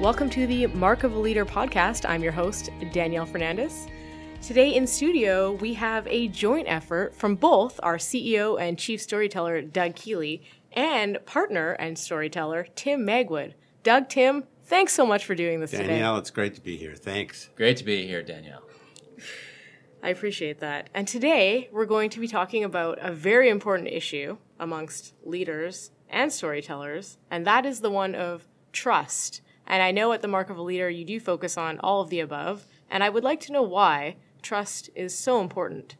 Welcome to the Mark of a Leader podcast. I'm your host, Danielle Fernandes. Today in studio, we have a joint effort from both our CEO and chief storyteller, Doug Keeley, and partner and storyteller, Tim Magwood. Doug, Tim, thanks so much for doing this Danielle, today. Danielle, it's great to be here. Thanks. Great to be here, Danielle. I appreciate that. And today, we're going to be talking about a very important issue amongst leaders and storytellers, and that is the one of trust. And I know at the Mark of a Leader, you do focus on all of the above, and I would like to know why trust is so important.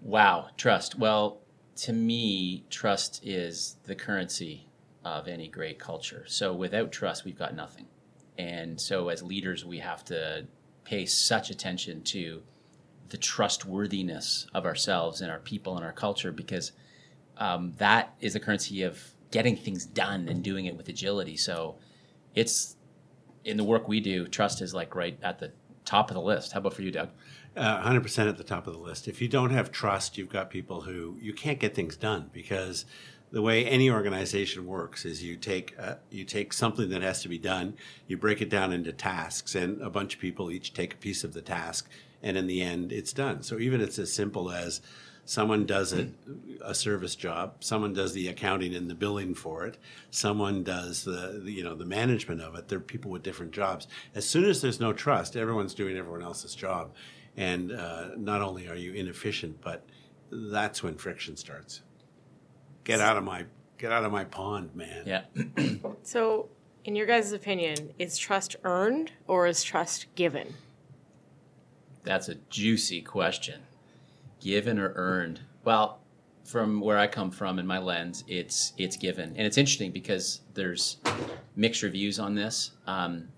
Wow, trust. Well, to me, trust is the currency of any great culture. So without trust, we've got nothing. And so as leaders, we have to pay such attention to the trustworthiness of ourselves and our people and our culture because um, that is the currency of getting things done and doing it with agility. So it's in the work we do, trust is like right at the top of the list. How about for you, Doug? Uh, 100% at the top of the list. If you don't have trust, you've got people who you can't get things done because the way any organization works is you take uh, you take something that has to be done, you break it down into tasks, and a bunch of people each take a piece of the task, and in the end, it's done. So even it's as simple as someone does a, a service job, someone does the accounting and the billing for it, someone does the, the you know the management of it. They're people with different jobs. As soon as there's no trust, everyone's doing everyone else's job, and uh, not only are you inefficient, but that's when friction starts get out of my get out of my pond, man. Yeah. so, in your guys' opinion, is trust earned or is trust given? That's a juicy question. Given or earned? Well, from where I come from in my lens, it's it's given, and it's interesting because there's mixed reviews on this. Um,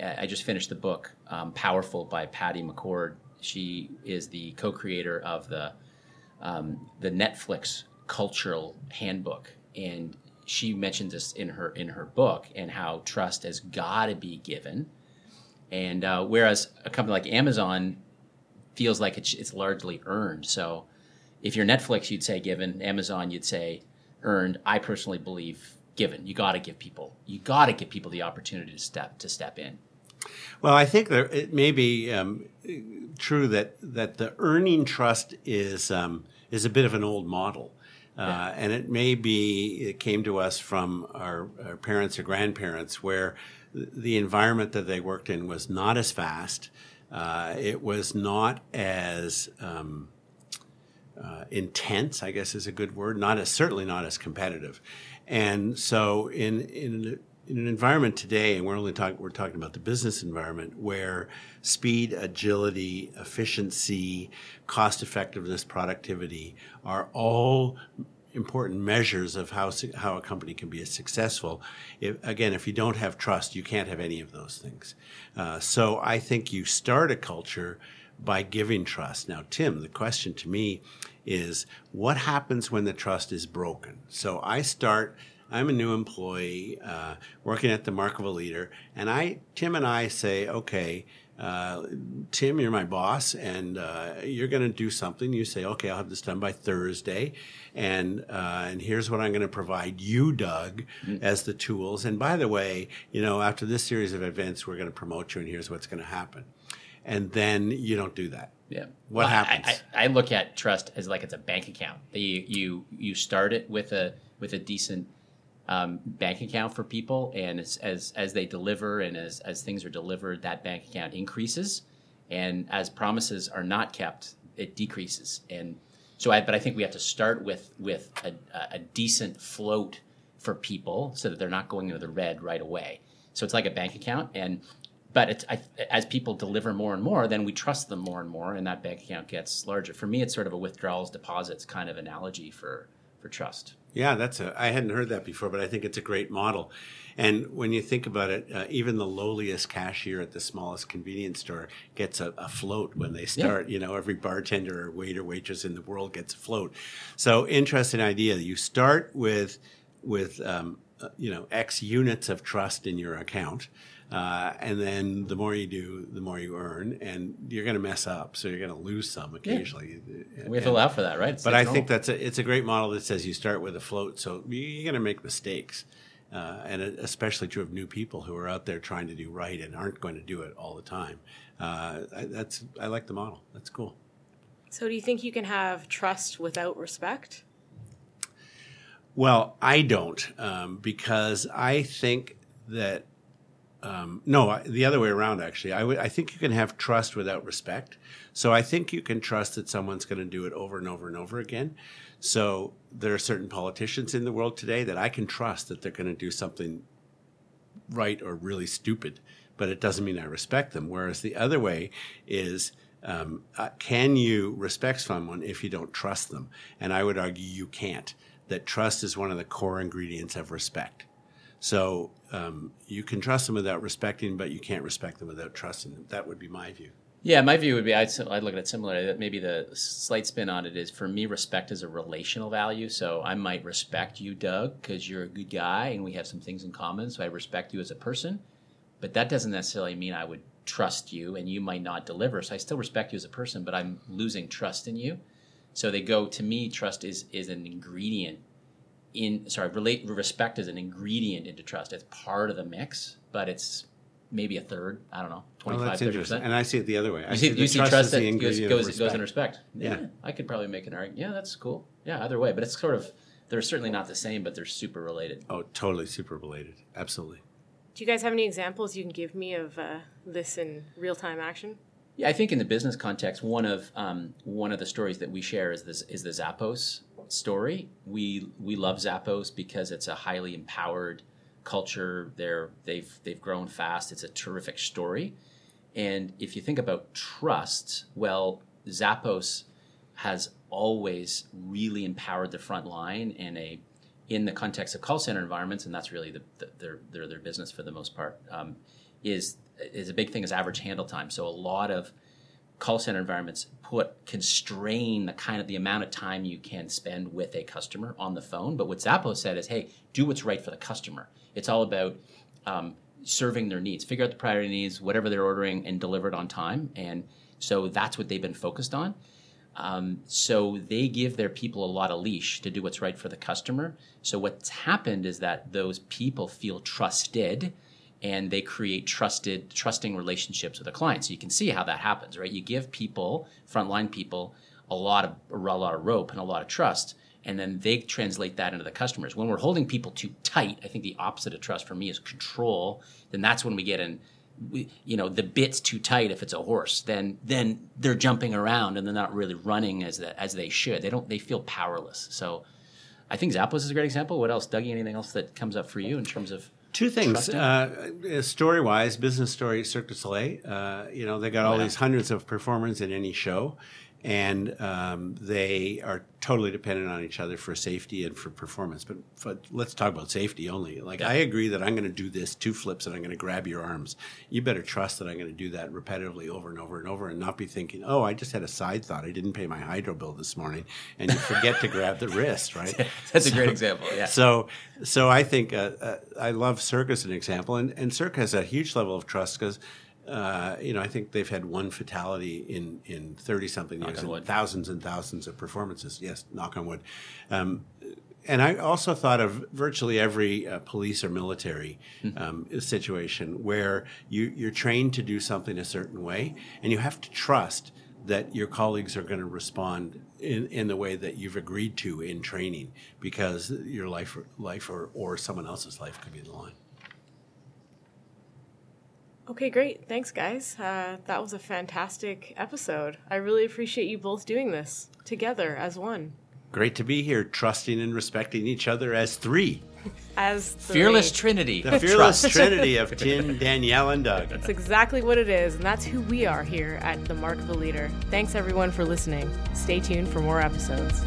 I just finished the book um, "Powerful" by Patty McCord. She is the co-creator of the um, the Netflix cultural handbook and she mentions this in her in her book and how trust has got to be given and uh, whereas a company like amazon feels like it's, it's largely earned. So if you're netflix you'd say given. Amazon you'd say earned. I personally believe given. You got to give people you got to give people the opportunity to step to step in. Well i think there it may be um, true that that the earning trust is um, is a bit of an old model. Uh, and it may be, it came to us from our, our, parents or grandparents where the environment that they worked in was not as fast. Uh, it was not as um, uh, intense, I guess is a good word, not as, certainly not as competitive. And so in, in, in an environment today, and we're only talking, we're talking about the business environment where speed, agility, efficiency, cost effectiveness, productivity are all important measures of how how a company can be successful. If, again, if you don't have trust, you can't have any of those things. Uh, so I think you start a culture by giving trust. Now, Tim, the question to me is, what happens when the trust is broken? So I start. I'm a new employee uh, working at the Mark of a Leader, and I, Tim and I say, okay, uh, Tim, you're my boss, and uh, you're going to do something. You say, okay, I'll have this done by Thursday, and uh, and here's what I'm going to provide you, Doug, mm-hmm. as the tools. And by the way, you know, after this series of events, we're going to promote you, and here's what's going to happen. And then you don't do that. Yeah. What well, happens? I, I, I, look at trust as like it's a bank account. You you you start it with a with a decent um, bank account for people, and as, as as they deliver and as as things are delivered, that bank account increases, and as promises are not kept, it decreases. And so, I, but I think we have to start with with a, a decent float for people so that they're not going into the red right away. So it's like a bank account, and but I, as people deliver more and more, then we trust them more and more, and that bank account gets larger. For me, it's sort of a withdrawals deposits kind of analogy for for trust. Yeah, that's a. I hadn't heard that before, but I think it's a great model. And when you think about it, uh, even the lowliest cashier at the smallest convenience store gets a, a float when they start. Yeah. You know, every bartender or waiter, waitress in the world gets a float. So interesting idea. You start with with um, you know X units of trust in your account. Uh, and then the more you do, the more you earn, and you're going to mess up, so you're going to lose some occasionally. Yeah. We have to allow for that, right? It's but I normal. think that's a, it's a great model that says you start with a float, so you're going to make mistakes. uh, and especially true of new people who are out there trying to do right and aren't going to do it all the time. Uh, I, that's I like the model. That's cool. So, do you think you can have trust without respect? Well, I don't um, because I think that um, no, I- the other way around. Actually, I think you can have trust without respect. So I think you can trust that someone's going to do it over and over and over again. So there are certain politicians in the world today that I can trust that they're going to do something right or really stupid, but it doesn't mean I respect them. Whereas the other way is, um, uh, can you respect someone if you don't trust them? And I would argue you can't. That trust is one of the core ingredients of respect. So um, you can trust them without respecting, but you can't respect them without trusting them. That would be my view. Yeah, my view would be I'd, I'd look at it similarly. That maybe the slight spin on it is for me, respect is a relational value. So I might respect you, Doug, because you're a good guy and we have some things in common. So I respect you as a person, but that doesn't necessarily mean I would trust you and you might not deliver. So I still respect you as a person, but I'm losing trust in you. So they go to me. Trust is is an ingredient in sorry relate respect is an ingredient into trust. It's part of the mix, but it's maybe a third. I don't know, 25, that's 30 interesting. percent. And I see it the other way. I You see, that you see trust, is that the goes, ingredient goes, goes in respect. Yeah, Yeah. I could probably make an argument. Yeah, that's cool. Yeah, either way, but it's sort of they're certainly not the same, but they're super related. Oh, totally super related. Absolutely. Do you guys have any examples you can give me of uh, this in real time action? Yeah, I think in the business context, one of um, one of the stories that we share is this is the Zappos story. We we love Zappos because it's a highly empowered culture. They're they've they've grown fast. It's a terrific story. And if you think about trust, well, Zappos has always really empowered the front line in a in the context of call center environments, and that's really the, the, their, their their business for the most part. Um, is is a big thing is average handle time. So a lot of call center environments put constrain the kind of the amount of time you can spend with a customer on the phone. But what Zappos said is, hey, do what's right for the customer. It's all about um, serving their needs, figure out the priority needs, whatever they're ordering, and deliver it on time. And so that's what they've been focused on. Um, so they give their people a lot of leash to do what's right for the customer. So what's happened is that those people feel trusted and they create trusted trusting relationships with the client. So you can see how that happens, right? You give people, frontline people, a lot of a lot of rope and a lot of trust, and then they translate that into the customers. When we're holding people too tight, I think the opposite of trust for me is control. Then that's when we get in we, you know the bit's too tight if it's a horse then then they're jumping around and they're not really running as the, as they should they don't they feel powerless so i think zappos is a great example what else dougie anything else that comes up for you in terms of Two things. Uh, story wise, business story, Cirque du Soleil. Uh, you know, they got all Oh, yeah. these hundreds of performers in any show, and um, they are totally dependent on each other for safety and for performance. But, but let's talk about safety only. Like, I agree that I'm going to do this two flips and I'm going to grab your arms. You better trust that I'm going to do that repetitively over and over and over and not be thinking, oh, I just had a side thought. I didn't pay my hydro bill this morning. And you forget to grab the wrist, right? that's a great example yeah So, so I think uh, uh, I love Cirque as an example, and, and Cirque has a huge level of trust because, uh, you know, I think they've had one fatality in in thirty something years, and thousands and thousands of performances. Yes, knock on wood. Um, and I also thought of virtually every uh, police or military um, situation where you, you're trained to do something a certain way, and you have to trust that your colleagues are going to respond in, in the way that you've agreed to in training, because your life, life or, or someone else's life could be on the line. Okay, great. Thanks, guys. Uh, that was a fantastic episode. I really appreciate you both doing this together as one. Great to be here, trusting and respecting each other as three. As three. fearless trinity The fearless trinity of Tim, Danielle, and Doug. That's exactly what it is, and that's who we are here at The Mark of a Leader. Thanks, everyone, for listening. Stay tuned for more episodes.